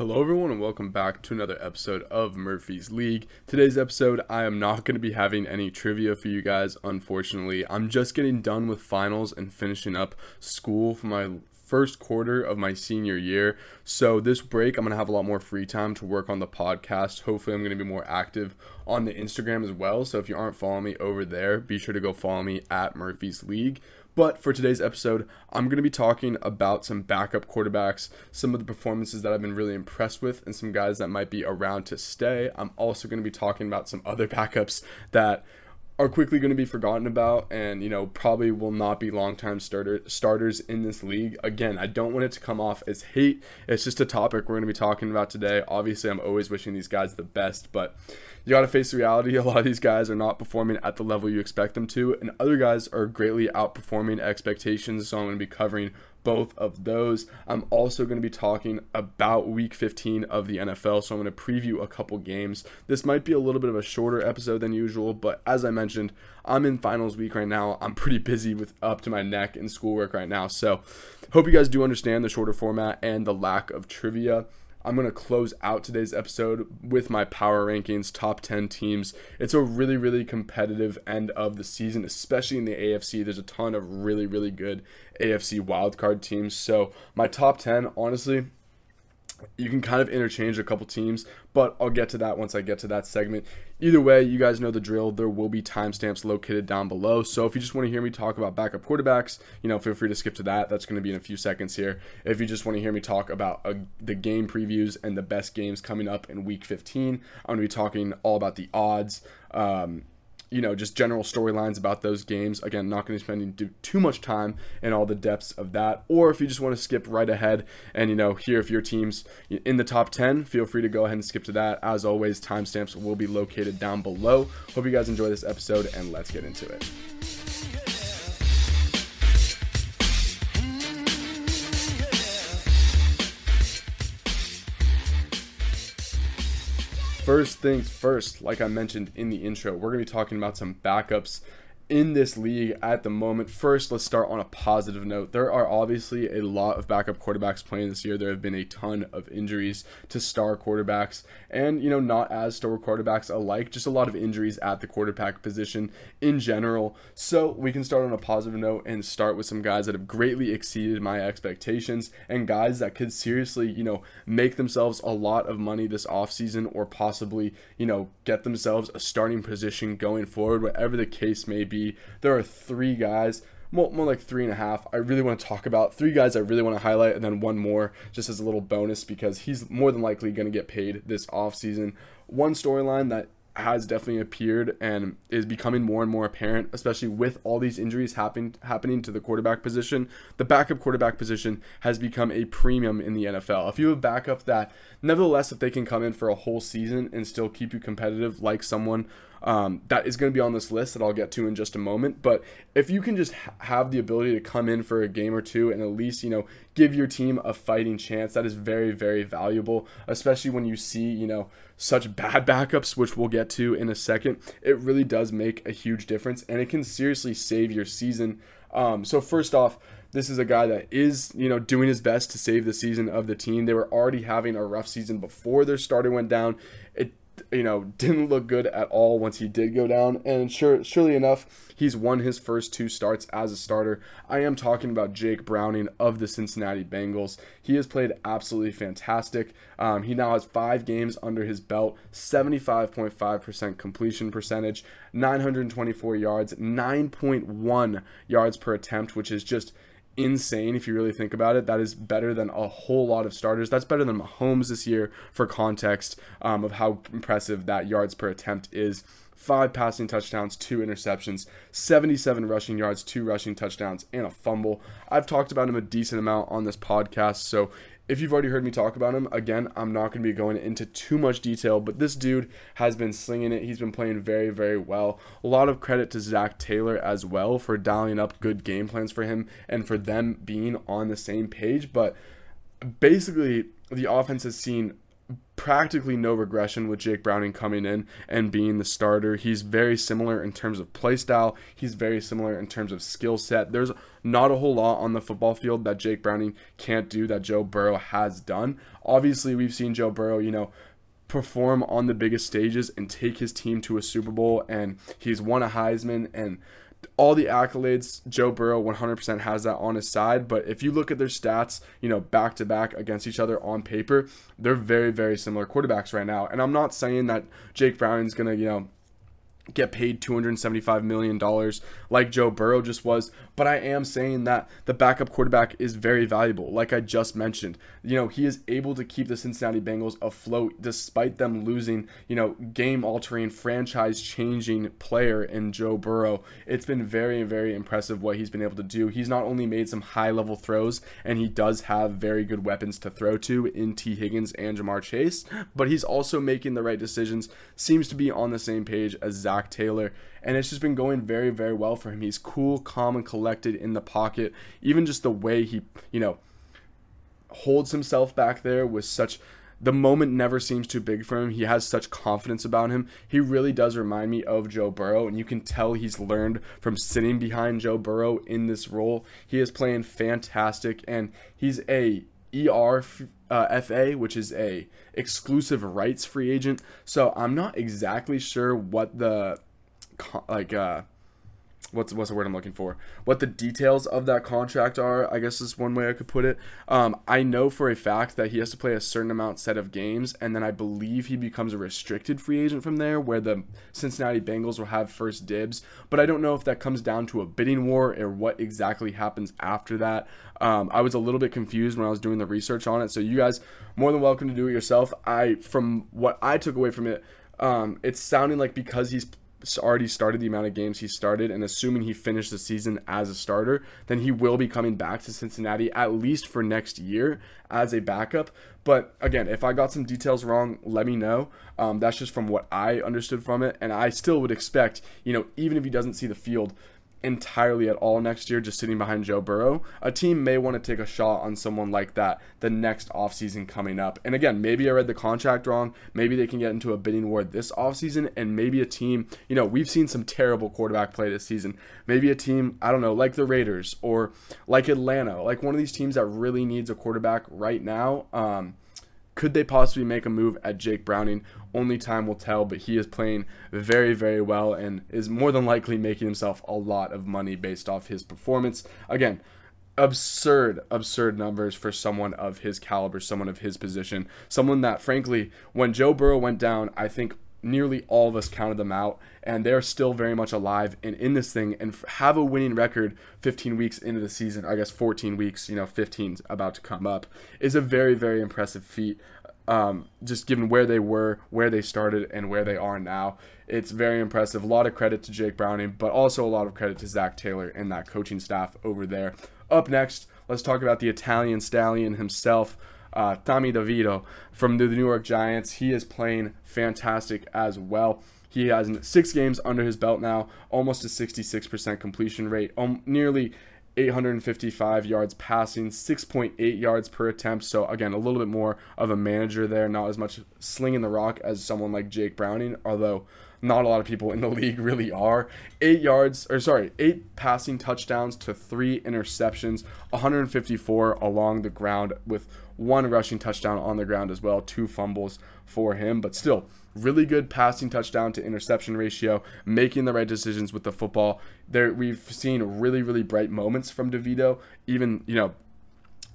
Hello, everyone, and welcome back to another episode of Murphy's League. Today's episode, I am not going to be having any trivia for you guys, unfortunately. I'm just getting done with finals and finishing up school for my first quarter of my senior year. So, this break, I'm going to have a lot more free time to work on the podcast. Hopefully, I'm going to be more active on the Instagram as well. So, if you aren't following me over there, be sure to go follow me at Murphy's League. But for today's episode, I'm going to be talking about some backup quarterbacks, some of the performances that I've been really impressed with, and some guys that might be around to stay. I'm also going to be talking about some other backups that are quickly going to be forgotten about and you know probably will not be long-time starter starters in this league. Again i don't want it to come off as hate. It's just a topic we're going to be talking about today. Obviously i'm always wishing these guys the best but you got to face the reality. A lot of these guys are not performing at the level you expect them to and other guys are greatly outperforming expectations so i'm going to be covering both of those. I'm also going to be talking about week 15 of the NFL, so I'm going to preview a couple games. This might be a little bit of a shorter episode than usual, but as I mentioned, I'm in finals week right now. I'm pretty busy with up to my neck in schoolwork right now. So, hope you guys do understand the shorter format and the lack of trivia. I'm going to close out today's episode with my power rankings, top 10 teams. It's a really, really competitive end of the season, especially in the AFC. There's a ton of really, really good AFC wildcard teams. So, my top 10, honestly, you can kind of interchange a couple teams, but I'll get to that once I get to that segment. Either way, you guys know the drill. There will be timestamps located down below. So if you just want to hear me talk about backup quarterbacks, you know, feel free to skip to that. That's going to be in a few seconds here. If you just want to hear me talk about uh, the game previews and the best games coming up in week 15, I'm going to be talking all about the odds. Um, you know, just general storylines about those games. Again, not going to be spending too much time in all the depths of that. Or if you just want to skip right ahead and, you know, hear if your team's in the top 10, feel free to go ahead and skip to that. As always, timestamps will be located down below. Hope you guys enjoy this episode and let's get into it. First things first, like I mentioned in the intro, we're going to be talking about some backups in this league at the moment. First, let's start on a positive note. There are obviously a lot of backup quarterbacks playing this year. There have been a ton of injuries to star quarterbacks and, you know, not as star quarterbacks alike, just a lot of injuries at the quarterback position in general. So, we can start on a positive note and start with some guys that have greatly exceeded my expectations and guys that could seriously, you know, make themselves a lot of money this offseason or possibly, you know, get themselves a starting position going forward, whatever the case may be there are three guys, more, more like three and a half. I really want to talk about three guys I really want to highlight, and then one more just as a little bonus because he's more than likely going to get paid this offseason. One storyline that has definitely appeared and is becoming more and more apparent, especially with all these injuries happening happening to the quarterback position. The backup quarterback position has become a premium in the NFL. If you have backup that, nevertheless, if they can come in for a whole season and still keep you competitive, like someone um, that is going to be on this list that I'll get to in just a moment. But if you can just ha- have the ability to come in for a game or two and at least, you know, give your team a fighting chance, that is very, very valuable, especially when you see, you know, such bad backups, which we'll get to in a second. It really does make a huge difference and it can seriously save your season. Um, so, first off, this is a guy that is, you know, doing his best to save the season of the team. They were already having a rough season before their starter went down. It you know, didn't look good at all once he did go down. And sure, surely enough, he's won his first two starts as a starter. I am talking about Jake Browning of the Cincinnati Bengals. He has played absolutely fantastic. Um, he now has five games under his belt, 75.5% completion percentage, 924 yards, 9.1 yards per attempt, which is just insane if you really think about it. That is better than a whole lot of starters. That's better than Mahomes this year for context um, of how impressive that yards per attempt is. Five passing touchdowns, two interceptions, 77 rushing yards, two rushing touchdowns, and a fumble. I've talked about him a decent amount on this podcast, so if you've already heard me talk about him, again, I'm not going to be going into too much detail, but this dude has been slinging it. He's been playing very, very well. A lot of credit to Zac Taylor as well for dialing up good game plans for him and for them being on the same page. But basically, the offense has seen practically no regression with Jake Browning coming in and being the starter. He's very similar in terms of play style. He's very similar in terms of skill set. There's not a whole lot on the football field that Jake Browning can't do that Joe Burrow has done. Obviously, we've seen Joe Burrow, you know, perform on the biggest stages and take his team to a Super Bowl and he's won a Heisman and all the accolades, Joe Burrow 100% has that on his side. But if you look at their stats, you know, back to back against each other on paper, they're very, very similar quarterbacks right now. And I'm not saying that Jake Browning's going to, you know, get paid $275 million like Joe Burrow just was. But I am saying that the backup quarterback is very valuable, like I just mentioned. You know, he is able to keep the Cincinnati Bengals afloat despite them losing, you know, game altering, franchise changing player in Joe Burrow. It's been very, very impressive what he's been able to do. He's not only made some high level throws, and he does have very good weapons to throw to in Tee Higgins and Ja'Marr Chase, but he's also making the right decisions, seems to be on the same page as Zac Zac Taylor. And it's just been going very, very well for him. He's cool, calm, and collected in the pocket. Even just the way he, you know, holds himself back there with such the moment never seems too big for him. He has such confidence about him. He really does remind me of Joe Burrow, and you can tell he's learned from sitting behind Joe Burrow in this role. He is playing fantastic, and he's a ER uh, FA, which is a exclusive rights free agent. So I'm not exactly sure what the like uh, what's what's the word I'm looking for? What the details of that contract are, I guess is one way I could put it. Um, I know for a fact that he has to play a certain amount set of games, and then I believe he becomes a restricted free agent from there, where the Cincinnati Bengals will have first dibs. But I don't know if that comes down to a bidding war or what exactly happens after that. Um, I was a little bit confused when I was doing the research on it, so you guys more than welcome to do it yourself. I from what I took away from it. Um, it's sounding like because he's already started the amount of games he started, and assuming he finished the season as a starter, then he will be coming back to Cincinnati at least for next year as a backup. But again, if I got some details wrong, let me know. Um, that's just from what I understood from it, and I still would expect, you know, even if he doesn't see the field, entirely at all next year just sitting behind Joe Burrow, a team may want to take a shot on someone like that the next offseason coming up. And again, maybe I read the contract wrong. Maybe they can get into a bidding war this offseason, and maybe a team, you know, we've seen some terrible quarterback play this season. Maybe a team, I don't know, like the Raiders or like Atlanta, like one of these teams that really needs a quarterback right now. Um, could they possibly make a move at Jake Browning? Only time will tell, but he is playing very, very well and is more than likely making himself a lot of money based off his performance. Again, absurd, absurd numbers for someone of his caliber, someone of his position, someone that, frankly, when Joe Burrow went down, I think nearly all of us counted them out, and they're still very much alive and in this thing and have a winning record 15 weeks into the season. I guess 14 weeks, you know, 15's about to come up, is a very, very impressive feat um, just given where they were, where they started, and where they are now. It's very impressive. A lot of credit to Jake Browning, but also a lot of credit to Zac Taylor and that coaching staff over there. Up next, let's talk about the Italian stallion himself, uh, Tommy DeVito from the New York Giants. He is playing fantastic as well. He has six games under his belt now, almost a 66% completion rate, um, nearly 855 yards passing, 6.8 yards per attempt. So, again, a little bit more of a manager there, not as much slinging the rock as someone like Jake Browning, although not a lot of people in the league really are. Eight yards, or sorry, eight passing touchdowns to three interceptions, 154 along the ground with one rushing touchdown on the ground as well, two fumbles for him, but still really good passing touchdown to interception ratio, making the right decisions with the football. There we've seen really really bright moments from DeVito, even, you know,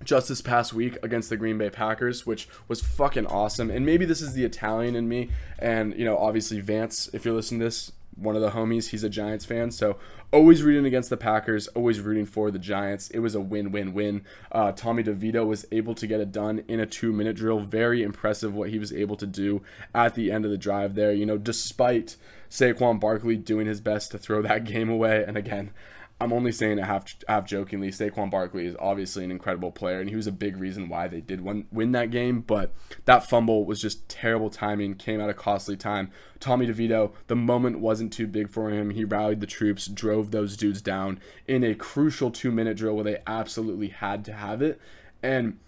just this past week against the Green Bay Packers, which was fucking awesome. And maybe this is the Italian in me. And, you know, obviously Vance, if you're listening to this, one of the homies, he's a Giants fan. So always rooting against the Packers, always rooting for the Giants. It was a win win win. Uh, Tommy DeVito was able to get it done in a two minute drill. Very impressive what he was able to do at the end of the drive there. You know, despite Saquon Barkley doing his best to throw that game away. And again, I'm only saying it half half jokingly. Saquon Barkley is obviously an incredible player, and he was a big reason why they did win, win that game. But that fumble was just terrible timing, came at a costly time. Tommy DeVito, the moment wasn't too big for him. He rallied the troops, drove those dudes down in a crucial two minute drill where they absolutely had to have it. And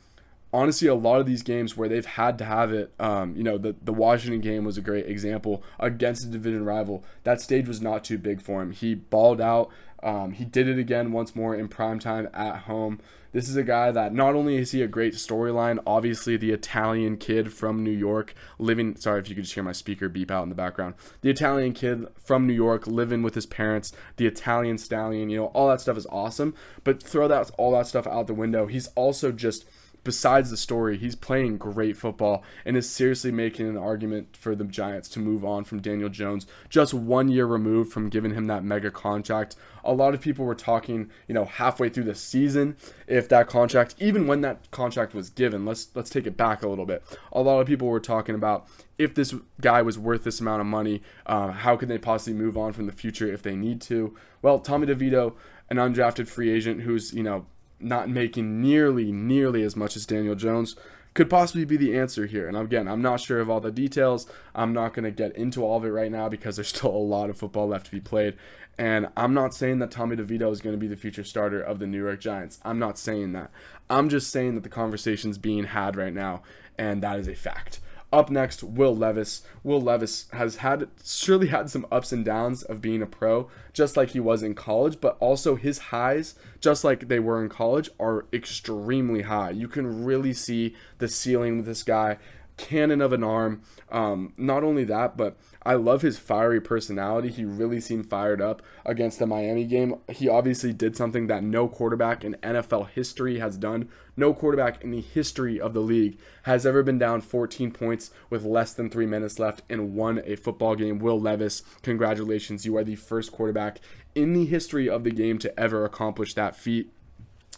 honestly, a lot of these games where they've had to have it, um, you know, the, the Washington game was a great example against a division rival. That stage was not too big for him. He balled out. Um, he did it again once more in prime time at home. This is a guy that not only is he a great storyline, obviously the Italian kid from New York living. Sorry if you could just hear my speaker beep out in the background. The Italian kid from New York living with his parents, the Italian stallion. You know, all that stuff is awesome. But throw that all that stuff out the window. He's also just besides the story, he's playing great football and is seriously making an argument for the Giants to move on from Daniel Jones, just one year removed from giving him that mega contract. A lot of people were talking, you know, halfway through the season if that contract, even when that contract was given, let's let's take it back a little bit. A lot of people were talking about if this guy was worth this amount of money, uh, how can they possibly move on from the future if they need to? Well, Tommy DeVito, an undrafted free agent who's you know not making nearly, nearly as much as Daniel Jones could possibly be the answer here. And again, I'm not sure of all the details. I'm not going to get into all of it right now because there's still a lot of football left to be played. And I'm not saying that Tommy DeVito is going to be the future starter of the New York Giants. I'm not saying that. I'm just saying that the conversation's being had right now, and that is a fact. Up next, Will Levis. Will Levis has had surely had some ups and downs of being a pro, just like he was in college, but also his highs, just like they were in college, are extremely high. You can really see the ceiling with this guy. Cannon of an arm. Um, not only that, but I love his fiery personality. He really seemed fired up against the Miami game. He obviously did something that no quarterback in NFL history has done. No quarterback in the history of the league has ever been down 14 points with less than three minutes left and won a football game. Will Levis, congratulations. You are the first quarterback in the history of the game to ever accomplish that feat.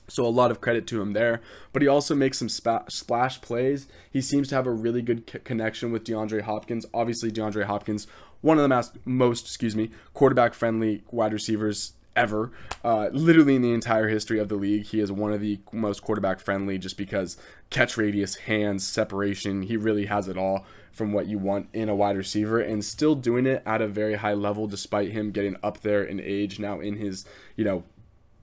So a lot of credit to him there. But he also makes some spa- splash plays. He seems to have a really good c- connection with DeAndre Hopkins. Obviously, DeAndre Hopkins, one of the most, excuse me, quarterback friendly wide receivers ever. Uh, literally in the entire history of the league, he is one of the most quarterback friendly just because catch radius, hands, separation, he really has it all from what you want in a wide receiver and still doing it at a very high level despite him getting up there in age now in his, you know,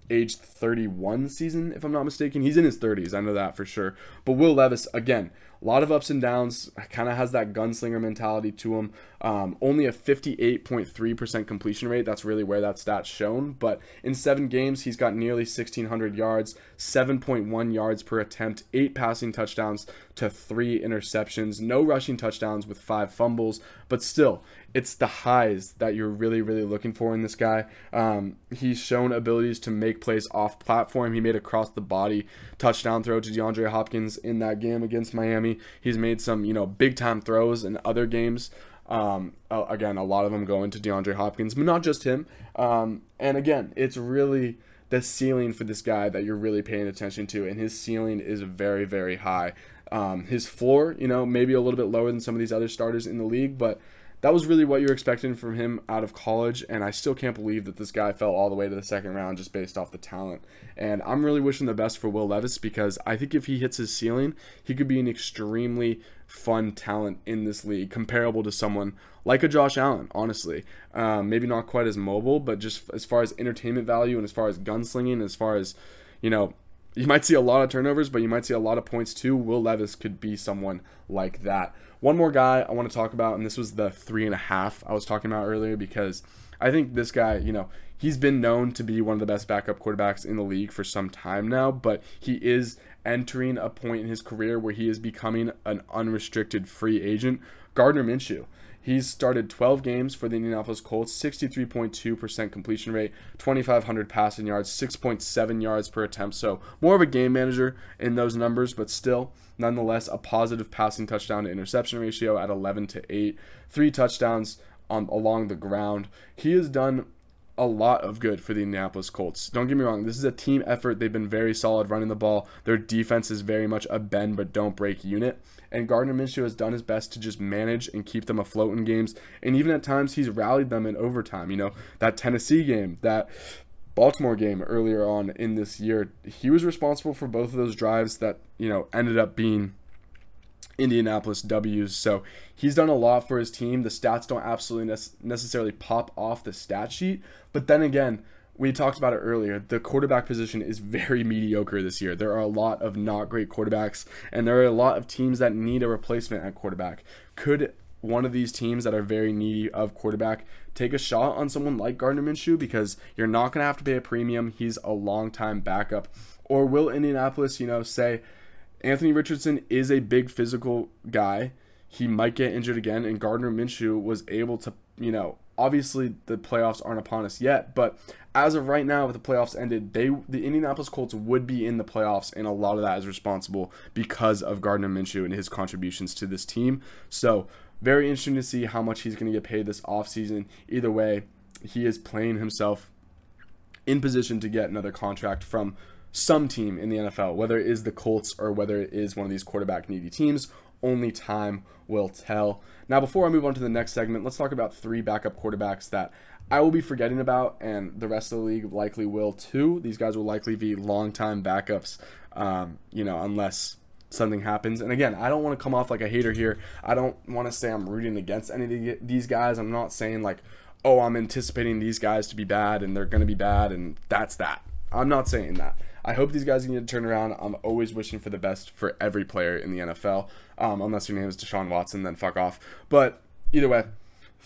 age 31 season, if I'm not mistaken. He's in his 30s, I know that for sure. But Will Levis, again, a lot of ups and downs, kind of has that gunslinger mentality to him. Um, only a 58.3% completion rate. That's really where that stat's shown. But in seven games, he's got nearly 1,600 yards, 7.1 yards per attempt, eight passing touchdowns to three interceptions, no rushing touchdowns with five fumbles. But still, it's the highs that you're really, really looking for in this guy. Um, he's shown abilities to make plays off platform. He made a cross the body touchdown throw to DeAndre Hopkins in that game against Miami. He's made some, you know, big time throws in other games. Um, again, a lot of them going to DeAndre Hopkins, but not just him. Um, and again, it's really the ceiling for this guy that you're really paying attention to, and his ceiling is very, very high. Um, his floor, you know, maybe a little bit lower than some of these other starters in the league, but that was really what you're expecting from him out of college, and I still can't believe that this guy fell all the way to the second round just based off the talent. And I'm really wishing the best for Will Levis because I think if he hits his ceiling, he could be an extremely fun talent in this league, comparable to someone like a Josh Allen, honestly. Um, maybe not quite as mobile, but just as far as entertainment value and as far as gunslinging, as far as, you know, you might see a lot of turnovers, but you might see a lot of points too. Will Levis could be someone like that. One more guy I want to talk about, and this was the three and a half I was talking about earlier because I think this guy, you know, he's been known to be one of the best backup quarterbacks in the league for some time now, but he is entering a point in his career where he is becoming an unrestricted free agent. Gardner Minshew. He's started 12 games for the Indianapolis Colts, 63.2% completion rate, 2,500 passing yards, 6.7 yards per attempt. So more of a game manager in those numbers, but still, nonetheless, a positive passing touchdown to interception ratio at 11 to 8, three touchdowns on along the ground. He has done a lot of good for the Indianapolis Colts. Don't get me wrong, this is a team effort. They've been very solid running the ball. Their defense is very much a bend but don't break unit. And Gardner Minshew has done his best to just manage and keep them afloat in games. And even at times, he's rallied them in overtime. You know, that Tennessee game, that Baltimore game earlier on in this year, he was responsible for both of those drives that, you know, ended up being Indianapolis W's. So he's done a lot for his team. The stats don't absolutely necessarily pop off the stat sheet, but then again, we talked about it earlier. The quarterback position is very mediocre this year. There are a lot of not great quarterbacks, and there are a lot of teams that need a replacement at quarterback. Could one of these teams that are very needy of quarterback take a shot on someone like Gardner Minshew because you're not going to have to pay a premium. He's a long time backup. Or will Indianapolis, you know, say Anthony Richardson is a big physical guy. He might get injured again, and Gardner Minshew was able to, you know, obviously the playoffs aren't upon us yet, but as of right now, with the playoffs ended, they the Indianapolis Colts would be in the playoffs, and a lot of that is responsible because of Gardner Minshew and his contributions to this team. So very interesting to see how much he's going to get paid this offseason. Either way, he is playing himself in position to get another contract from some team in the NFL, whether it is the Colts or whether it is one of these quarterback needy teams. Only time will tell. Now, before I move on to the next segment, let's talk about three backup quarterbacks that I will be forgetting about, and the rest of the league likely will too. These guys will likely be long-time backups, um, you know, unless something happens. And again, I don't want to come off like a hater here. I don't want to say I'm rooting against any of these guys. I'm not saying like, oh, I'm anticipating these guys to be bad and they're going to be bad and that's that. I'm not saying that. I hope these guys need to turn around. I'm always wishing for the best for every player in the NFL. Um, unless your name is Deshaun Watson, then fuck off. But either way,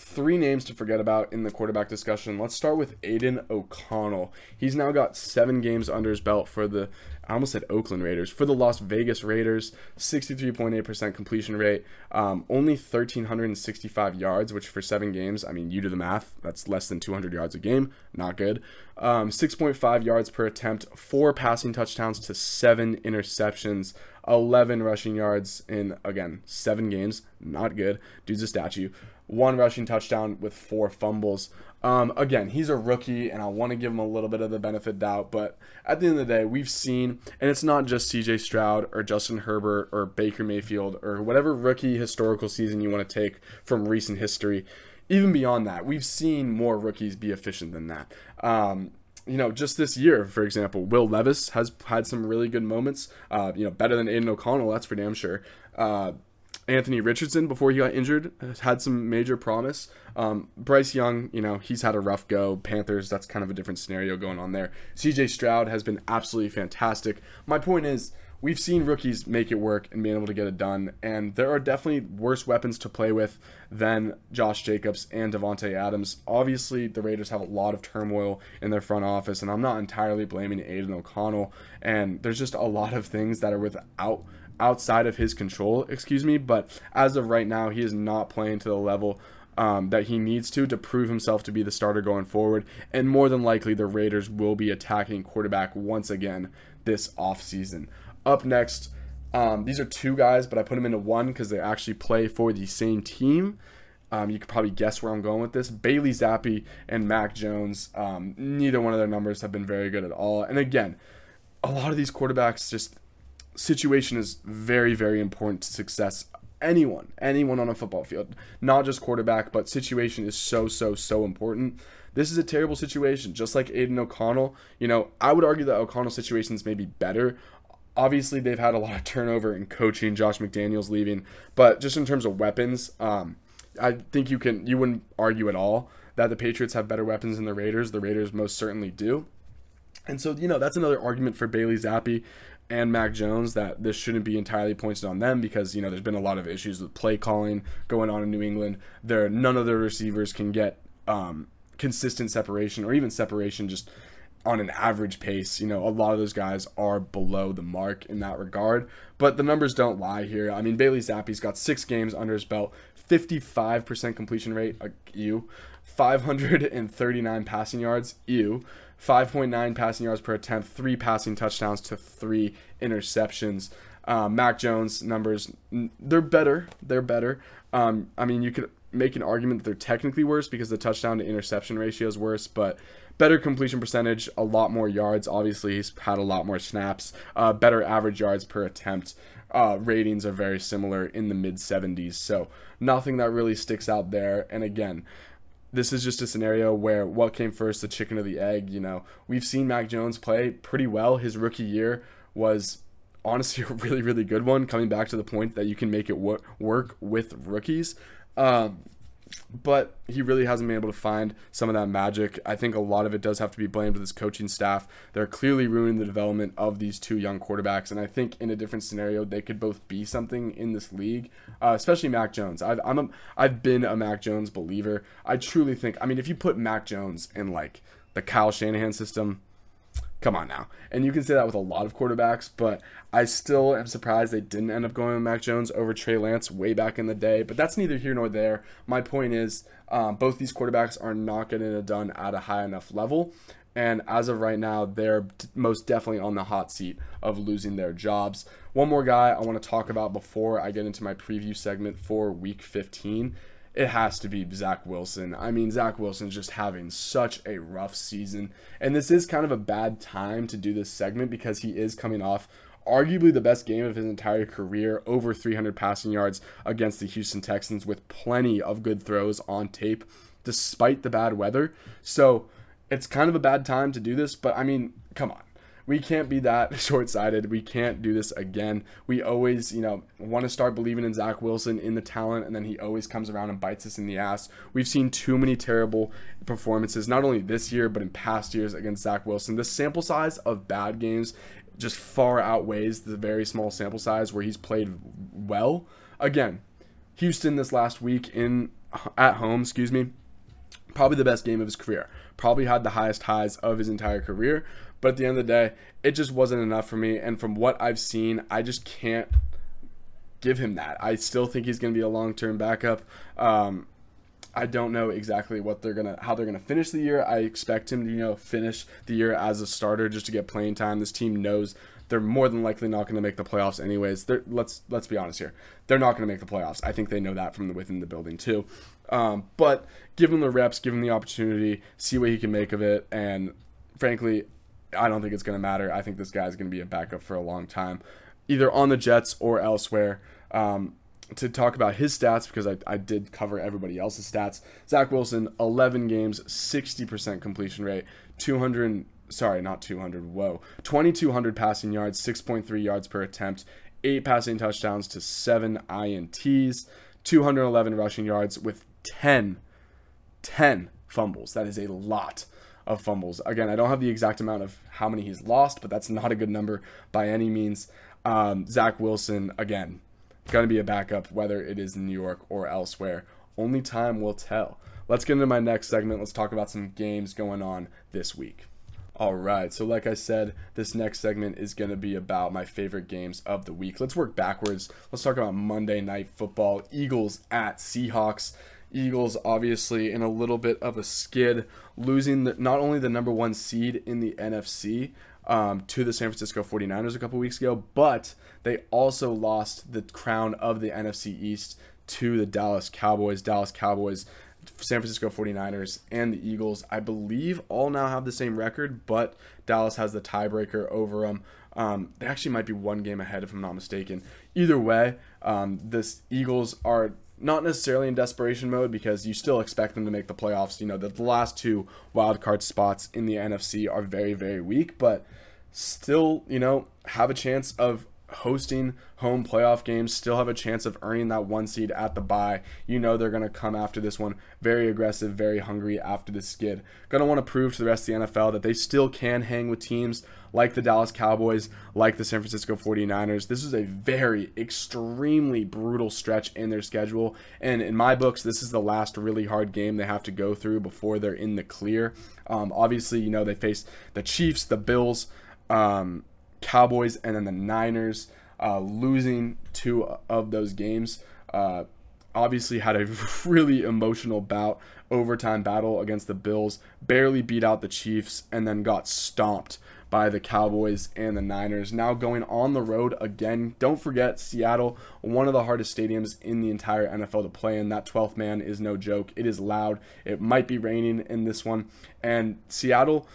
three names to forget about in the quarterback discussion. Let's start with Aidan O'Connell. He's now got seven games under his belt for the I almost said Oakland Raiders. For the Las Vegas Raiders, 63.8% completion rate, um, only 1,365 yards, which for seven games, I mean, you do the math, that's less than 200 yards a game. Not good. Um, 6.5 yards per attempt, four passing touchdowns to seven interceptions, 11 rushing yards in, again, seven games. Not good. Dude's a statue. One rushing touchdown with four fumbles. Um, again, he's a rookie, and I want to give him a little bit of the benefit doubt. But at the end of the day, we've seen, and it's not just C.J. Stroud or Justin Herbert or Baker Mayfield or whatever rookie historical season you want to take from recent history. Even beyond that, we've seen more rookies be efficient than that. Um, you know, just this year, for example, Will Levis has had some really good moments. Uh, you know, better than Aidan O'Connell, that's for damn sure. Uh, Anthony Richardson before he got injured had some major promise. Um, Bryce Young, you know, he's had a rough go. Panthers, that's kind of a different scenario going on there. CJ Stroud has been absolutely fantastic. My point is, we've seen rookies make it work and being able to get it done, and there are definitely worse weapons to play with than Josh Jacobs and Davante Adams. Obviously, the Raiders have a lot of turmoil in their front office, and I'm not entirely blaming Aidan O'Connell. And there's just a lot of things that are without outside of his control, excuse me. But as of right now, he is not playing to the level um, that he needs to to prove himself to be the starter going forward. And more than likely, the Raiders will be attacking quarterback once again this offseason. Up next, um, these are two guys, but I put them into one because they actually play for the same team. Um, you could probably guess where I'm going with this. Bailey Zappe and Mac Jones. Um, neither one of their numbers have been very good at all. And again, a lot of these quarterbacks just situation is very, very important to success. Anyone, anyone on a football field, not just quarterback, but situation is so, so, so important. This is a terrible situation, just like Aidan O'Connell. You know, I would argue that O'Connell situation is maybe better. Obviously, they've had a lot of turnover in coaching. Josh McDaniels leaving, but just in terms of weapons, um, I think you can you wouldn't argue at all that the Patriots have better weapons than the Raiders. The Raiders most certainly do. And so, you know, that's another argument for Bailey Zappe and Mac Jones that this shouldn't be entirely pointed on them because you know there's been a lot of issues with play calling going on in New England. There, none of their receivers can get um, consistent separation or even separation just on an average pace. You know, a lot of those guys are below the mark in that regard. But the numbers don't lie here. I mean, Bailey Zappe's got six games under his belt, 55% completion rate, uh, ew, 539 passing yards, ew. 5.9 passing yards per attempt, three passing touchdowns to three interceptions. Uh, Mac Jones numbers, they're better. They're better. Um, I mean, you could make an argument that they're technically worse because the touchdown to interception ratio is worse, but better completion percentage, a lot more yards. Obviously, he's had a lot more snaps, uh, better average yards per attempt. Uh, ratings are very similar in the mid 70s, so nothing that really sticks out there. And again, this is just a scenario where what came first, the chicken or the egg? You know, we've seen Mac Jones play pretty well. His rookie year was honestly a really, really good one, coming back to the point that you can make it work with rookies. Um, but he really hasn't been able to find some of that magic. I think a lot of it does have to be blamed with his coaching staff. They're clearly ruining the development of these two young quarterbacks, and I think in a different scenario they could both be something in this league, uh, especially Mac Jones. I've I'm a, I've been a Mac Jones believer. I truly think. I mean, if you put Mac Jones in like the Kyle Shanahan system, Come on now. And you can say that with a lot of quarterbacks, but I still am surprised they didn't end up going with Mac Jones over Trey Lance way back in the day. But that's neither here nor there. My point is, um, both these quarterbacks are not getting it done at a high enough level. And as of right now, they're most definitely on the hot seat of losing their jobs. One more guy I want to talk about before I get into my preview segment for week 15 it has to be Zach Wilson. I mean, Zach Wilson's just having such a rough season. And this is kind of a bad time to do this segment because he is coming off arguably the best game of his entire career, over 300 passing yards against the Houston Texans with plenty of good throws on tape despite the bad weather. So it's kind of a bad time to do this, but I mean, come on we can't be that short sighted. We can't do this again. We always, you know, want to start believing in Zach Wilson, in the talent, and then he always comes around and bites us in the ass. We've seen too many terrible performances, not only this year, but in past years against Zach Wilson. The sample size of bad games just far outweighs the very small sample size where he's played well. Again, Houston this last week in at home, excuse me, probably the best game of his career. Probably had the highest highs of his entire career. But at the end of the day, it just wasn't enough for me. And from what I've seen, I just can't give him that. I still think he's going to be a long term backup. Um, I don't know exactly what they're gonna how they're gonna finish the year. I expect him to you know finish the year as a starter just to get playing time. This team knows they're more than likely not going to make the playoffs anyways. They're, let's let's be honest here. They're not going to make the playoffs. I think they know that from the, within the building too. Um, but give him the reps, give him the opportunity, see what he can make of it, and frankly, I don't think it's going to matter. I think this guy's going to be a backup for a long time, either on the Jets or elsewhere. Um, to talk about his stats, because I, I did cover everybody else's stats, Zach Wilson, 11 games, 60% completion rate, 200, sorry, not 200, whoa, 2,200 passing yards, 6.3 yards per attempt, 8 passing touchdowns to 7 INTs, 211 rushing yards with 10, 10 fumbles. That is a lot of fumbles. Again, I don't have the exact amount of how many he's lost, but that's not a good number by any means. Um, Zach Wilson, again, going to be a backup, whether it is in New York or elsewhere. Only time will tell. Let's get into my next segment. Let's talk about some games going on this week. All right, so like I said, this next segment is going to be about my favorite games of the week. Let's work backwards. Let's talk about Monday Night Football. Eagles at Seahawks. Eagles obviously in a little bit of a skid, losing the, not only the number one seed in the NFC um, to the San Francisco 49ers a couple weeks ago, but they also lost the crown of the NFC East to the Dallas Cowboys. Dallas Cowboys, San Francisco 49ers, and the Eagles, I believe, all now have the same record, but Dallas has the tiebreaker over them. Um, they actually might be one game ahead, if I'm not mistaken. Either way, um, this Eagles are not necessarily in desperation mode because you still expect them to make the playoffs. You know, the, the last two wild card spots in the NFC are very, very weak, but still, you know, have a chance of hosting home playoff games, still have a chance of earning that one seed at the bye. You know they're going to come after this one very aggressive, very hungry after the skid. Going to want to prove to the rest of the NFL that they still can hang with teams like the Dallas Cowboys, like the San Francisco 49ers. This is a very, extremely brutal stretch in their schedule. And in my books, this is the last really hard game they have to go through before they're in the clear. Um, obviously, you know, they face the Chiefs, the Bills, um, Cowboys, and then the Niners. Uh, losing two of those games. Uh, obviously had a really emotional bout overtime battle against the Bills, barely beat out the Chiefs, and then got stomped by the Cowboys and the Niners. Now going on the road again. Don't forget Seattle, one of the hardest stadiums in the entire NFL to play in. That 12th man is no joke. It is loud. It might be raining in this one. And Seattle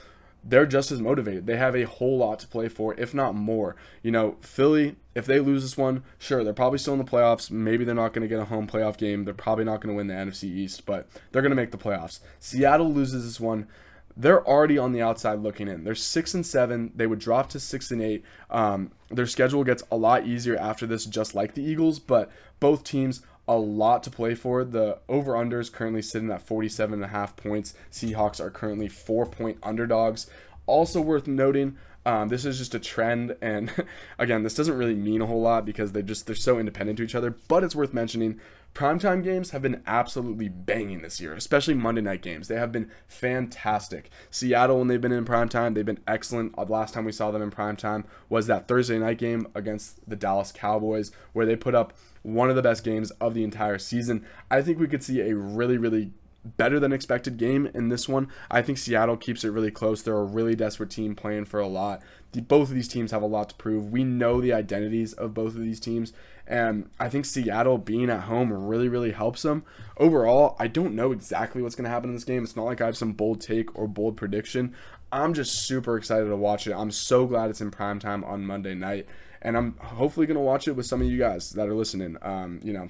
they're just as motivated. They have a whole lot to play for, if not more. You know, Philly, if they lose this one, sure, they're probably still in the playoffs. Maybe they're not going to get a home playoff game. They're probably not going to win the NFC East, but they're going to make the playoffs. Seattle loses this one. They're already on the outside looking in. They're six and seven. They would drop to six and eight. Um, their schedule gets a lot easier after this, just like the Eagles. But both teams a lot to play for. The over under is currently sitting at 47 and a half points. Seahawks are currently four point underdogs. Also worth noting, um, this is just a trend, and again, this doesn't really mean a whole lot because they just they're so independent to each other. But it's worth mentioning. Primetime games have been absolutely banging this year, especially Monday night games. They have been fantastic. Seattle, when they've been in primetime, they've been excellent. Uh, the last time we saw them in primetime was that Thursday night game against the Dallas Cowboys, where they put up one of the best games of the entire season. I think we could see a really, really better than expected game in this one. I think Seattle keeps it really close. They're a really desperate team playing for a lot. The, both of these teams have a lot to prove. We know the identities of both of these teams, and I think Seattle being at home really, really helps them. Overall, I don't know exactly what's going to happen in this game. It's not like I have some bold take or bold prediction. I'm just super excited to watch it. I'm so glad it's in prime time on Monday night, and I'm hopefully going to watch it with some of you guys that are listening. Um, you know,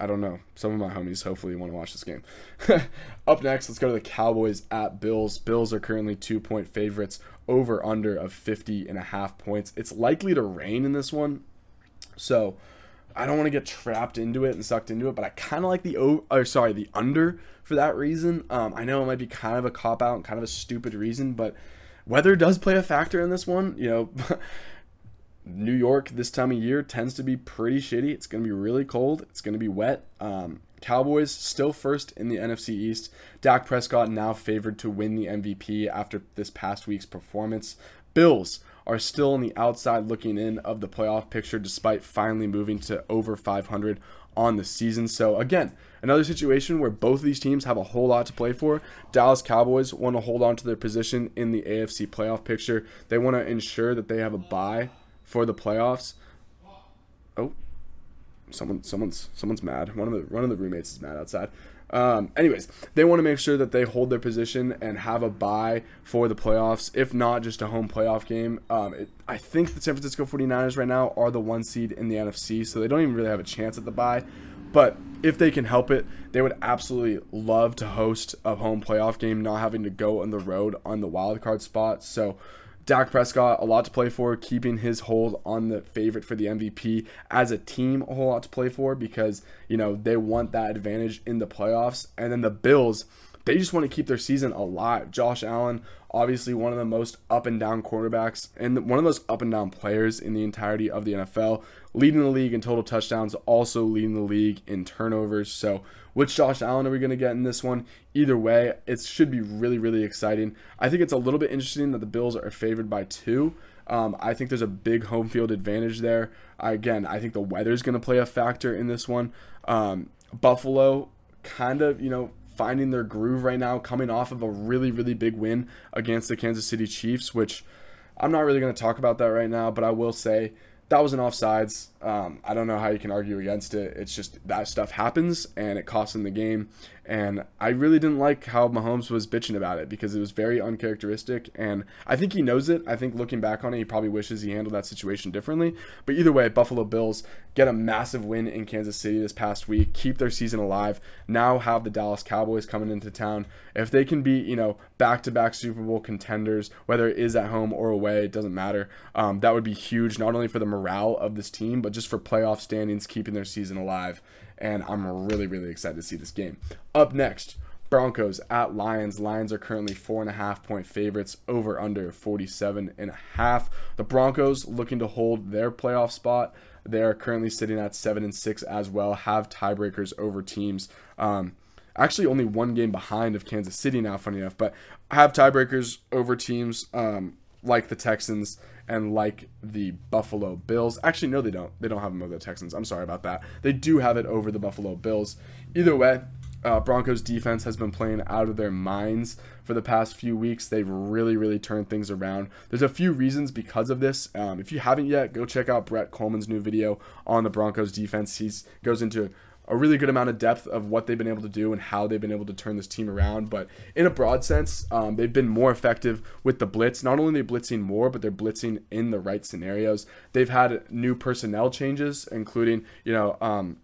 I don't know. Some of my homies hopefully want to watch this game. Up next, let's go to the Cowboys at Bills. Bills are currently two point favorites, over under of 50 and a half points. It's likely to rain in this one. So I don't want to get trapped into it and sucked into it, but I kind of like the or sorry, the under for that reason. Um, I know it might be kind of a cop out and kind of a stupid reason, but weather does play a factor in this one. You know, New York this time of year tends to be pretty shitty. It's going to be really cold. It's going to be wet. Um, Cowboys still first in the NFC East. Dak Prescott now favored to win the MVP after this past week's performance. Bills are still on the outside looking in of the playoff picture despite finally moving to over 500 on the season. So again, another situation where both of these teams have a whole lot to play for. Dallas Cowboys want to hold on to their position in the AFC playoff picture. They want to ensure that they have a bye for the playoffs. Oh, someone, someone's, someone's mad. One of the one of the roommates is mad outside. Um, anyways, they want to make sure that they hold their position and have a bye for the playoffs, if not just a home playoff game. Um, it, I think the San Francisco 49ers right now are the one seed in the NFC, so they don't even really have a chance at the bye. But if they can help it, they would absolutely love to host a home playoff game, not having to go on the road on the wild card spot. So Dak Prescott, a lot to play for, keeping his hold on the favorite for the MVP as a team, a whole lot to play for because, you know, they want that advantage in the playoffs. And then the Bills, they just want to keep their season alive. Josh Allen, obviously one of the most up and down quarterbacks and one of those up and down players in the entirety of the NFL, leading the league in total touchdowns, also leading the league in turnovers. So, which Josh Allen are we going to get in this one? Either way, it should be really, really exciting. I think it's a little bit interesting that the Bills are favored by two. Um, I think there's a big home field advantage there. again, I think the weather is going to play a factor in this one. Um, Buffalo, kind of, you know, finding their groove right now, coming off of a really, really big win against the Kansas City Chiefs, which I'm not really going to talk about that right now, but I will say that was an offsides. Um, I don't know how you can argue against it. It's just that stuff happens and it costs them the game. And I really didn't like how Mahomes was bitching about it because it was very uncharacteristic. And I think he knows it. I think looking back on it, he probably wishes he handled that situation differently. But either way, Buffalo Bills get a massive win in Kansas City this past week, keep their season alive. Now have the Dallas Cowboys coming into town. If they can be, you know, back to back Super Bowl contenders, whether it is at home or away, it doesn't matter. Um, that would be huge, not only for the morale of this team, but just for playoff standings, keeping their season alive and I'm really, really excited to see this game. Up next, Broncos at Lions. Lions are currently four and a half point favorites, over under 47 and a half. The Broncos looking to hold their playoff spot. They are currently sitting at seven and six as well, have tiebreakers over teams. Um, actually, only one game behind of Kansas City now, funny enough, but have tiebreakers over teams um, like the Texans and like the Buffalo Bills. Actually, no, they don't. They don't have them over the Texans. I'm sorry about that. They do have it over the Buffalo Bills. Either way, uh, Broncos defense has been playing out of their minds for the past few weeks. They've really, really turned things around. There's a few reasons because of this. Um, if you haven't yet, go check out Brett Kollmann's new video on the Broncos defense. He goes into a really good amount of depth of what they've been able to do and how they've been able to turn this team around. But in a broad sense, um, they've been more effective with the blitz. Not only are they blitzing more, but they're blitzing in the right scenarios. They've had new personnel changes, including, you know, um,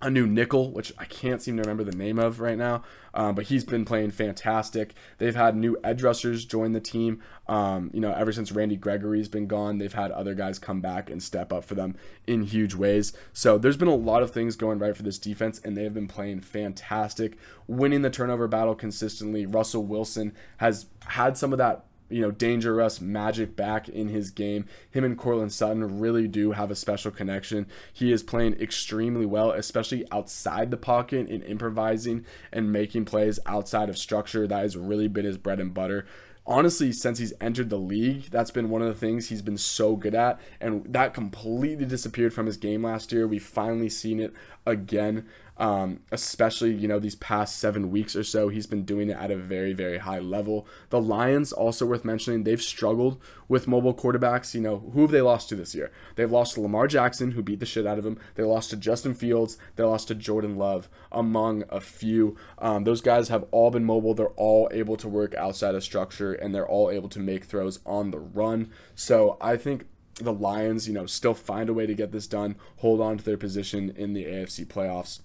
a new nickel, which I can't seem to remember the name of right now, um, but he's been playing fantastic. They've had new edge rushers join the team. Um, you know, ever since Randy Gregory's been gone, they've had other guys come back and step up for them in huge ways. So there's been a lot of things going right for this defense, and they have been playing fantastic, winning the turnover battle consistently. Russell Wilson has had some of that you know, dangerous magic back in his game. Him and Courtland Sutton really do have a special connection. He is playing extremely well, especially outside the pocket in improvising and making plays outside of structure. That has really been his bread and butter honestly, since he's entered the league, that's been one of the things he's been so good at. And that completely disappeared from his game last year. We've finally seen it again um, especially you know these past seven weeks or so. He's been doing it at a very very high level. The Lions also worth mentioning. They've struggled with mobile quarterbacks. You know who have they lost to this year? They've lost to Lamar Jackson, who beat the shit out of him. They lost to Justin Fields. They lost to Jordan Love, among a few. Um, those guys have all been mobile. They're all able to work outside of structure, and they're all able to make throws on the run. So I think the Lions, you know, still find a way to get this done, hold on to their position in the AFC playoffs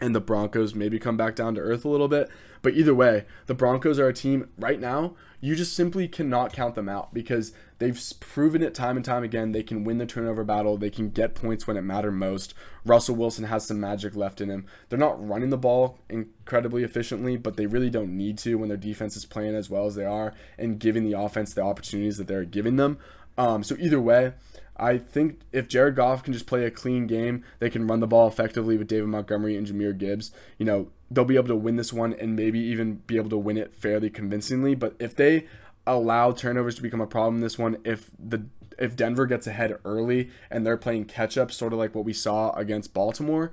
and the Broncos maybe come back down to earth a little bit. But either way, the Broncos are a team right now, you just simply cannot count them out because they've proven it time and time again. They can win the turnover battle, they can get points when it matters most. Russell Wilson has some magic left in him. They're not running the ball incredibly efficiently, but they really don't need to when their defense is playing as well as they are and giving the offense the opportunities that they're giving them. Um, so either way, I think if Jared Goff can just play a clean game, they can run the ball effectively with David Montgomery and Jahmyr Gibbs. You know, they'll be able to win this one and maybe even be able to win it fairly convincingly. But if they allow turnovers to become a problem in this one, if the if Denver gets ahead early and they're playing catch up, sort of like what we saw against Baltimore,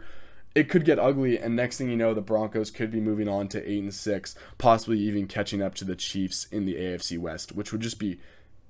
it could get ugly. And next thing you know, the Broncos could be moving on to eight and six, possibly even catching up to the Chiefs in the AFC West, which would just be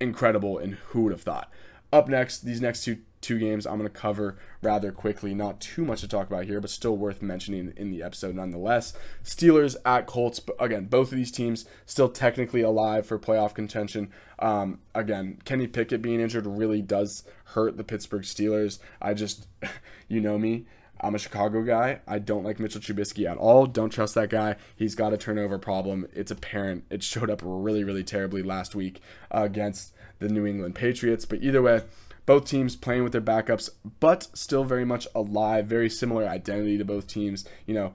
incredible. And who would have thought? Up next, these next two two games I'm going to cover rather quickly. Not too much to talk about here, but still worth mentioning in the episode nonetheless. Steelers at Colts. Again, both of these teams still technically alive for playoff contention. Um, again, Kenny Pickett being injured really does hurt the Pittsburgh Steelers. I just, you know me. I'm a Chicago guy. I don't like Mitchell Trubisky at all. Don't trust that guy. He's got a turnover problem. It's apparent. It showed up really, really terribly last week uh, against the New England Patriots. But either way, both teams playing with their backups, but still very much alive. Very similar identity to both teams. You know,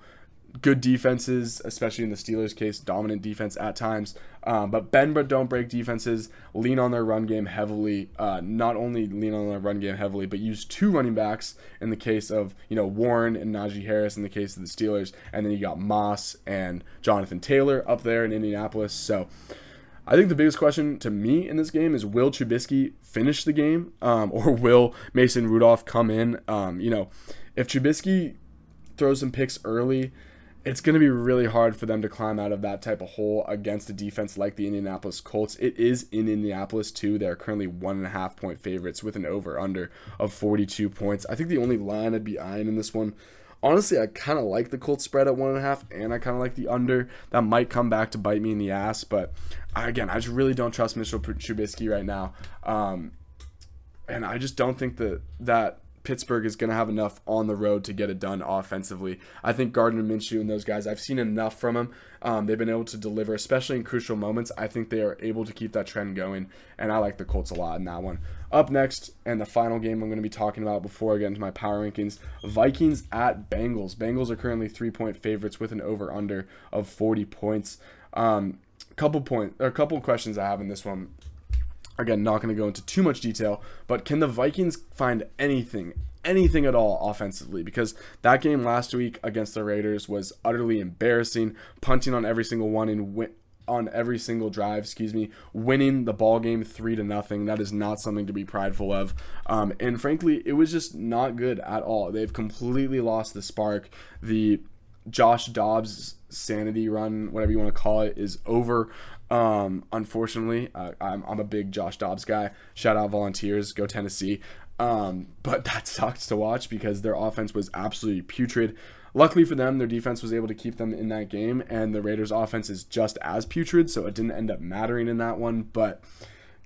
good defenses, especially in the Steelers' case, dominant defense at times. Um, but bend but don't break defenses lean on their run game heavily. Uh, not only lean on their run game heavily, but use two running backs in the case of you know Warren and Najee Harris in the case of the Steelers, and then you got Moss and Jonathan Taylor up there in Indianapolis. So. I think the biggest question to me in this game is will Trubisky finish the game um, or will Mason Rudolph come in? Um, you know, if Trubisky throws some picks early, it's going to be really hard for them to climb out of that type of hole against a defense like the Indianapolis Colts. It is in Indianapolis, too. They're currently one and a half point favorites with an over under of 42 points. I think the only line I'd be eyeing in this one honestly, I kind of like the Colts spread at one and a half, and I kind of like the under. That might come back to bite me in the ass, but again, I just really don't trust Mitchell Trubisky right now, um, and I just don't think that that Pittsburgh is going to have enough on the road to get it done offensively. I think Gardner Minshew and those guys, I've seen enough from them. Um, they've been able to deliver, especially in crucial moments. I think they are able to keep that trend going, and I like the Colts a lot in that one. Up next, and the final game I'm going to be talking about before I get into my power rankings Vikings at Bengals. Bengals are currently three point favorites with an over under of 40 points. Um, couple point, a couple questions I have in this one Again, not going to go into too much detail, but can the Vikings find anything, anything at all offensively? Because that game last week against the Raiders was utterly embarrassing, punting on every single one and win- on every single drive, excuse me, winning the ball game three to nothing. That is not something to be prideful of. Um, and frankly, it was just not good at all. They've completely lost the spark. The Josh Dobbs sanity run, whatever you want to call it, is over. Um, unfortunately, uh, I'm, I'm a big Josh Dobbs guy. Shout out Volunteers, go Tennessee. Um, but that sucks to watch because their offense was absolutely putrid. Luckily for them, their defense was able to keep them in that game, and the Raiders' offense is just as putrid, so it didn't end up mattering in that one. But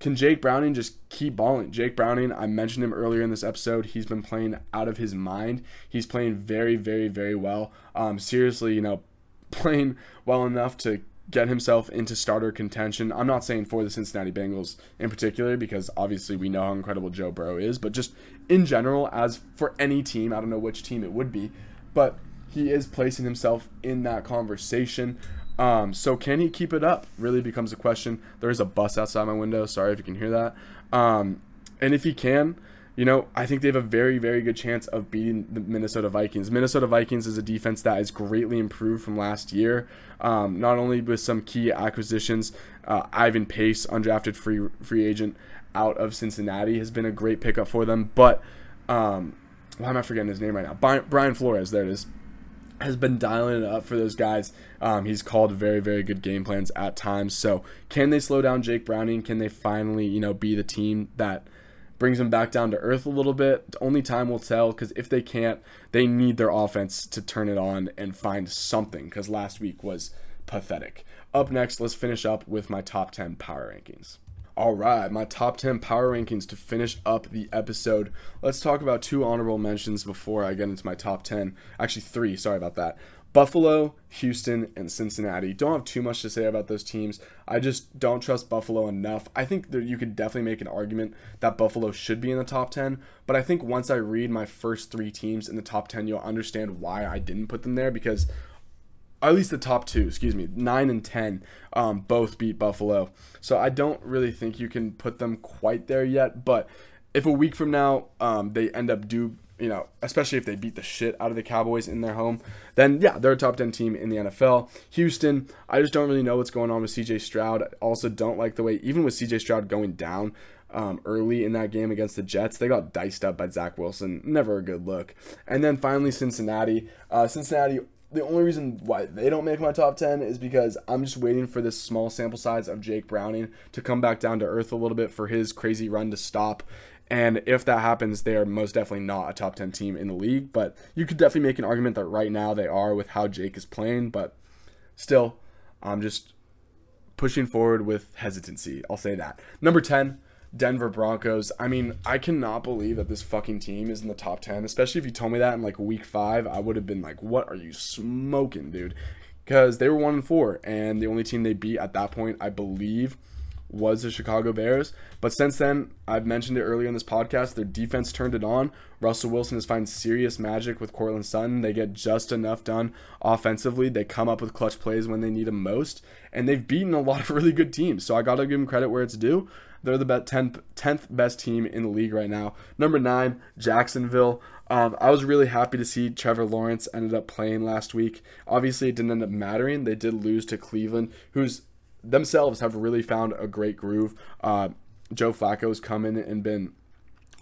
can Jake Browning just keep balling? Jake Browning, I mentioned him earlier in this episode. He's been playing out of his mind. He's playing very, very, very well. Um, seriously, you know, playing well enough to get himself into starter contention. I'm not saying for the Cincinnati Bengals in particular because obviously we know how incredible Joe Burrow is, but just in general, as for any team, I don't know which team it would be, but he is placing himself in that conversation. Um, so can he keep it up? Really becomes a question. There is a bus outside my window. Sorry if you can hear that. Um, and if he can, you know, I think they have a very, very good chance of beating the Minnesota Vikings. Minnesota Vikings is a defense that is greatly improved from last year, um, not only with some key acquisitions. Uh, Ivan Pace, undrafted free free agent out of Cincinnati, has been a great pickup for them. But um, why am I forgetting his name right now? Brian Flores, there it is has been dialing it up for those guys. Um, he's called very, very good game plans at times. So, can they slow down Jake Browning? Can they finally, you know, be the team that brings them back down to earth a little bit. Only time will tell because if they can't, they need their offense to turn it on and find something because last week was pathetic. Up next, let's finish up with my top 10 power rankings. All right, my top 10 power rankings to finish up the episode. Let's talk about two honorable mentions before I get into my top 10. Actually, three, sorry about that. Buffalo, Houston, and Cincinnati. Don't have too much to say about those teams. I just don't trust Buffalo enough. I think that you could definitely make an argument that Buffalo should be in the top 10, but I think once I read my first three teams in the top 10, you'll understand why I didn't put them there because at least the top two, excuse me, 9 and 10 um, both beat Buffalo. So I don't really think you can put them quite there yet, but if a week from now um, they end up do you know, especially if they beat the shit out of the Cowboys in their home, then yeah, they're a top 10 team in the NFL. Houston, I just don't really know what's going on with CJ Stroud. I also don't like the way, even with CJ Stroud going down um, early in that game against the Jets, they got diced up by Zach Wilson. Never a good look. And then finally, Cincinnati. Uh, Cincinnati the only reason why they don't make my top 10 is because I'm just waiting for this small sample size of Jake Browning to come back down to earth a little bit for his crazy run to stop. And if that happens, they are most definitely not a top 10 team in the league. But you could definitely make an argument that right now they are with how Jake is playing. But still, I'm just pushing forward with hesitancy. I'll say that. Number 10, Denver Broncos. I mean, I cannot believe that this fucking team is in the top 10, especially if you told me that in like week five. I would have been like, what are you smoking, dude? Because they were 1 and 4, and the only team they beat at that point, I believe, was the Chicago Bears. But since then, I've mentioned it earlier in this podcast, their defense turned it on. Russell Wilson is finding serious magic with Courtland Sutton. They get just enough done offensively. They come up with clutch plays when they need them most. And they've beaten a lot of really good teams. So I got to give them credit where it's due. They're the 10th, 10th best team in the league right now. Number nine, Jacksonville. Um, I was really happy to see Trevor Lawrence ended up playing last week. Obviously, it didn't end up mattering. They did lose to Cleveland, who's themselves have really found a great groove. Uh, Joe Flacco's come in and been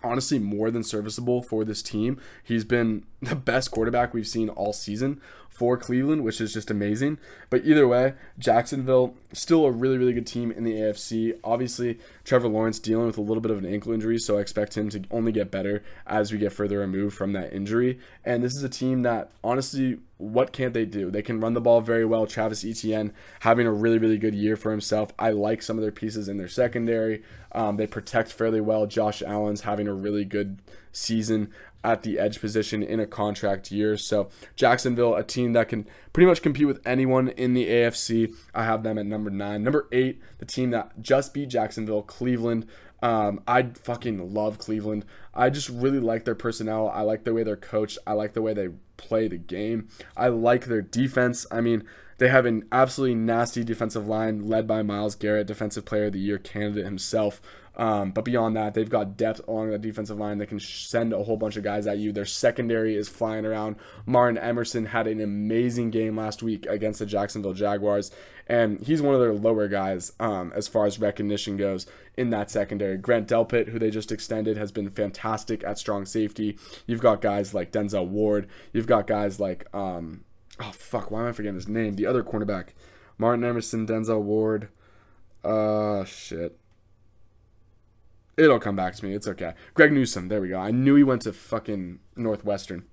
honestly more than serviceable for this team. He's been the best quarterback we've seen all season for Cleveland, which is just amazing. But either way, Jacksonville still a really really good team in the AFC. Obviously, Trevor Lawrence dealing with a little bit of an ankle injury, so I expect him to only get better as we get further removed from that injury. And this is a team that honestly what can't they do? They can run the ball very well. Travis Etienne having a really, really good year for himself. I like some of their pieces in their secondary. Um, they protect fairly well. Josh Allen's having a really good season at the edge position in a contract year. So Jacksonville, a team that can pretty much compete with anyone in the AFC. I have them at number nine. Number eight, the team that just beat Jacksonville, Cleveland. Um, I fucking love Cleveland. I just really like their personnel. I like the way they're coached. I like the way they play the game. I like their defense. I mean, they have an absolutely nasty defensive line led by Myles Garrett, Defensive Player of the Year candidate himself. Um, but beyond that, they've got depth along the defensive line. They can send a whole bunch of guys at you. Their secondary is flying around. Martin Emerson had an amazing game last week against the Jacksonville Jaguars, and he's one of their lower guys um, as far as recognition goes in that secondary. Grant Delpit, who they just extended, has been fantastic at strong safety. You've got guys like Denzel Ward. You've got guys like, um, oh, fuck, why am I forgetting his name? The other cornerback. Martin Emerson, Denzel Ward. Uh, shit. It'll come back to me. It's okay. Greg Newsome. There we go. I knew he went to fucking Northwestern.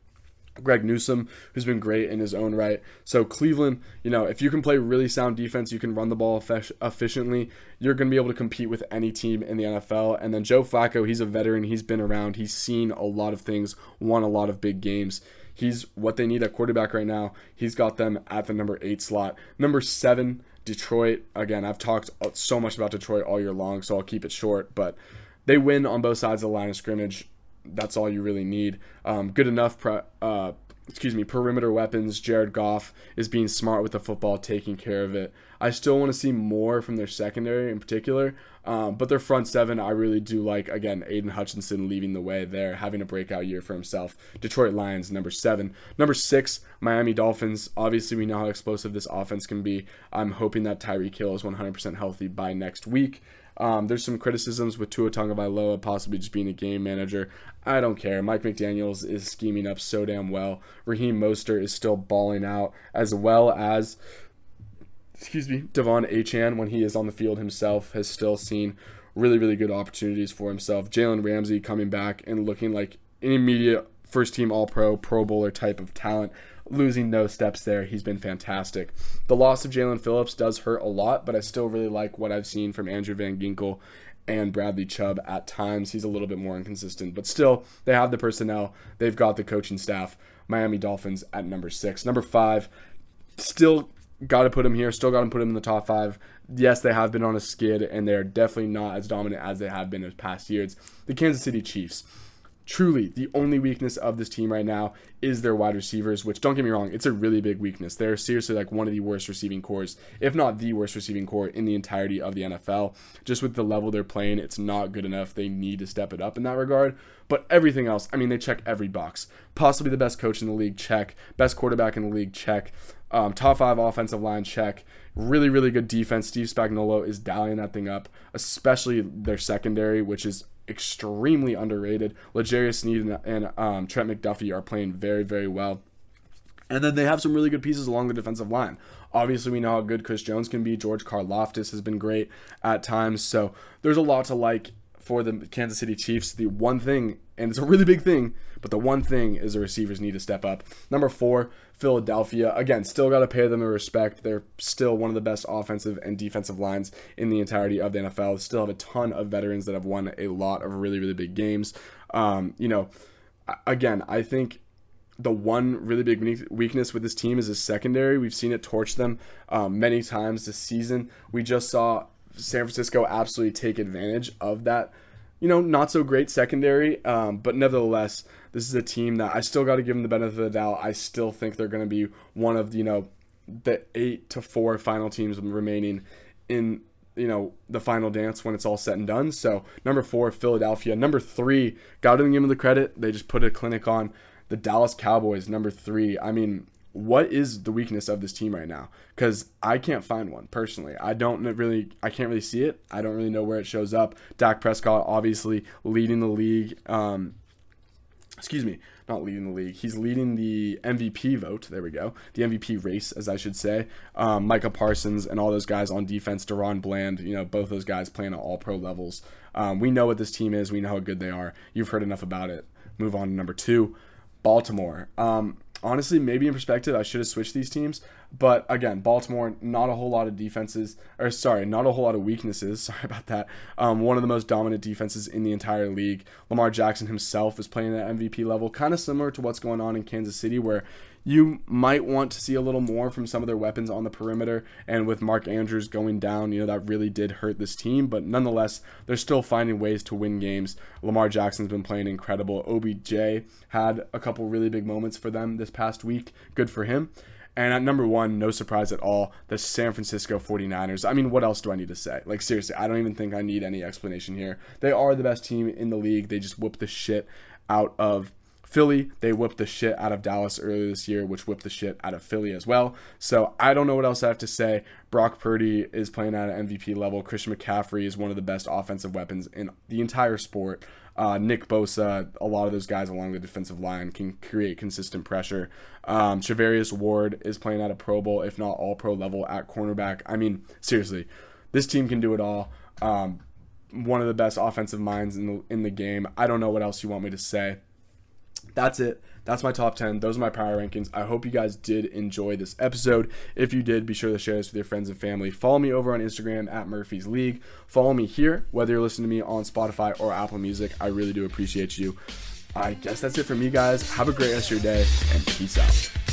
Greg Newsome, who's been great in his own right. So Cleveland, you know, if you can play really sound defense, you can run the ball efficiently. You're going to be able to compete with any team in the NFL. And then Joe Flacco, he's a veteran. He's been around. He's seen a lot of things. Won a lot of big games. He's what they need at quarterback right now. He's got them at the number eight slot. Number seven, Detroit. Again, I've talked uh, so much about Detroit all year long, so I'll keep it short. But they win on both sides of the line of scrimmage that's all you really need. Um, good enough, pre- uh, excuse me, perimeter weapons. Jared Goff is being smart with the football, taking care of it. I still want to see more from their secondary in particular, um, but their front seven, I really do like. Again, Aidan Hutchinson leading the way there, having a breakout year for himself. Detroit Lions, number seven. Number six, Miami Dolphins. Obviously, we know how explosive this offense can be. I'm hoping that Tyreek Hill is 100% healthy by next week. Um, there's some criticisms with Tua Tagovailoa possibly just being a game manager. I don't care. Mike McDaniels is scheming up so damn well. Raheem Mostert is still balling out, as well as, excuse me, De'Von Achane when he is on the field himself has still seen really really good opportunities for himself. Jalen Ramsey coming back and looking like an immediate first team All Pro, Pro Bowler type of talent losing no steps there. He's been fantastic. The loss of Jaelan Phillips does hurt a lot, but I still really like what I've seen from Andrew Van Ginkel and Bradley Chubb at times. He's a little bit more inconsistent, but still, they have the personnel, they've got the coaching staff. Miami Dolphins at number six. Number five, still got to put him here, still got to put him in the top five. Yes, they have been on a skid, and they're definitely not as dominant as they have been in past years. The Kansas City Chiefs truly the only weakness of this team right now is their wide receivers, which don't get me wrong, it's a really big weakness. They're seriously like one of the worst receiving cores, if not the worst receiving core in the entirety of the NFL. Just with the level they're playing, it's not good enough. They need to step it up in that regard. But everything else, I mean, they check every box. Possibly the best coach in the league, check. Best quarterback in the league, check. Um, top five offensive line, check. Really, really good defense. Steve Spagnuolo is dialing that thing up, especially their secondary, which is extremely underrated. L'Jarius Sneed and, and um, Trent McDuffie are playing very, very well. And then they have some really good pieces along the defensive line. Obviously, we know how good Chris Jones can be. George Karlaftis has been great at times. So there's a lot to like for the Kansas City Chiefs. The one thing, and it's a really big thing, but the one thing is the receivers need to step up. Number four, Philadelphia. Again, still got to pay them a respect. They're still one of the best offensive and defensive lines in the entirety of the NFL. Still have a ton of veterans that have won a lot of really, really big games. Um, you know, again, I think the one really big weakness with this team is his secondary. We've seen it torch them um, many times this season. We just saw San Francisco absolutely take advantage of that you know, not so great secondary, um, but nevertheless, this is a team that I still got to give them the benefit of the doubt. I still think they're going to be one of you know the eight to four final teams remaining in you know the final dance when it's all said and done. So number four, Philadelphia. Number three, got to give them the credit. They just put a clinic on the Dallas Cowboys. Number three. I mean, what is the weakness of this team right now? Because I can't find one personally. I don't really, I can't really see it. I don't really know where it shows up. Dak Prescott obviously leading the league. Um, excuse me, not leading the league. He's leading the MVP vote. There we go. The MVP race, as I should say. Um, Micah Parsons and all those guys on defense. DaRon Bland, you know, both those guys playing at all pro levels. Um, we know what this team is. We know how good they are. You've heard enough about it. Move on to number two, Baltimore. Um, honestly, maybe in perspective, I should have switched these teams. But again, Baltimore, not a whole lot of defenses, or sorry, not a whole lot of weaknesses. Sorry about that. Um, one of the most dominant defenses in the entire league. Lamar Jackson himself is playing at MVP level, kind of similar to what's going on in Kansas City, where you might want to see a little more from some of their weapons on the perimeter. And with Mark Andrews going down, you know, that really did hurt this team. But nonetheless, they're still finding ways to win games. Lamar Jackson's been playing incredible. OBJ had a couple really big moments for them this past week. Good for him. And at number one, no surprise at all, the San Francisco 49ers. I mean, what else do I need to say? Like, seriously, I don't even think I need any explanation here. They are the best team in the league. They just whoop the shit out of Philly, they whipped the shit out of Dallas earlier this year, which whipped the shit out of Philly as well. So I don't know what else I have to say. Brock Purdy is playing at an MVP level. Christian McCaffrey is one of the best offensive weapons in the entire sport. Uh, Nick Bosa, a lot of those guys along the defensive line can create consistent pressure. Um, Ward is playing at a Pro Bowl, if not all pro level, at cornerback. I mean, seriously, this team can do it all. Um, one of the best offensive minds in the in the game. I don't know what else you want me to say that's it. That's my top 10. Those are my power rankings. I hope you guys did enjoy this episode. If you did, be sure to share this with your friends and family. Follow me over on Instagram at Murphy's League. Follow me here, whether you're listening to me on Spotify or Apple Music. I really do appreciate you. I guess that's it for me, guys. Have a great rest of your day and peace out.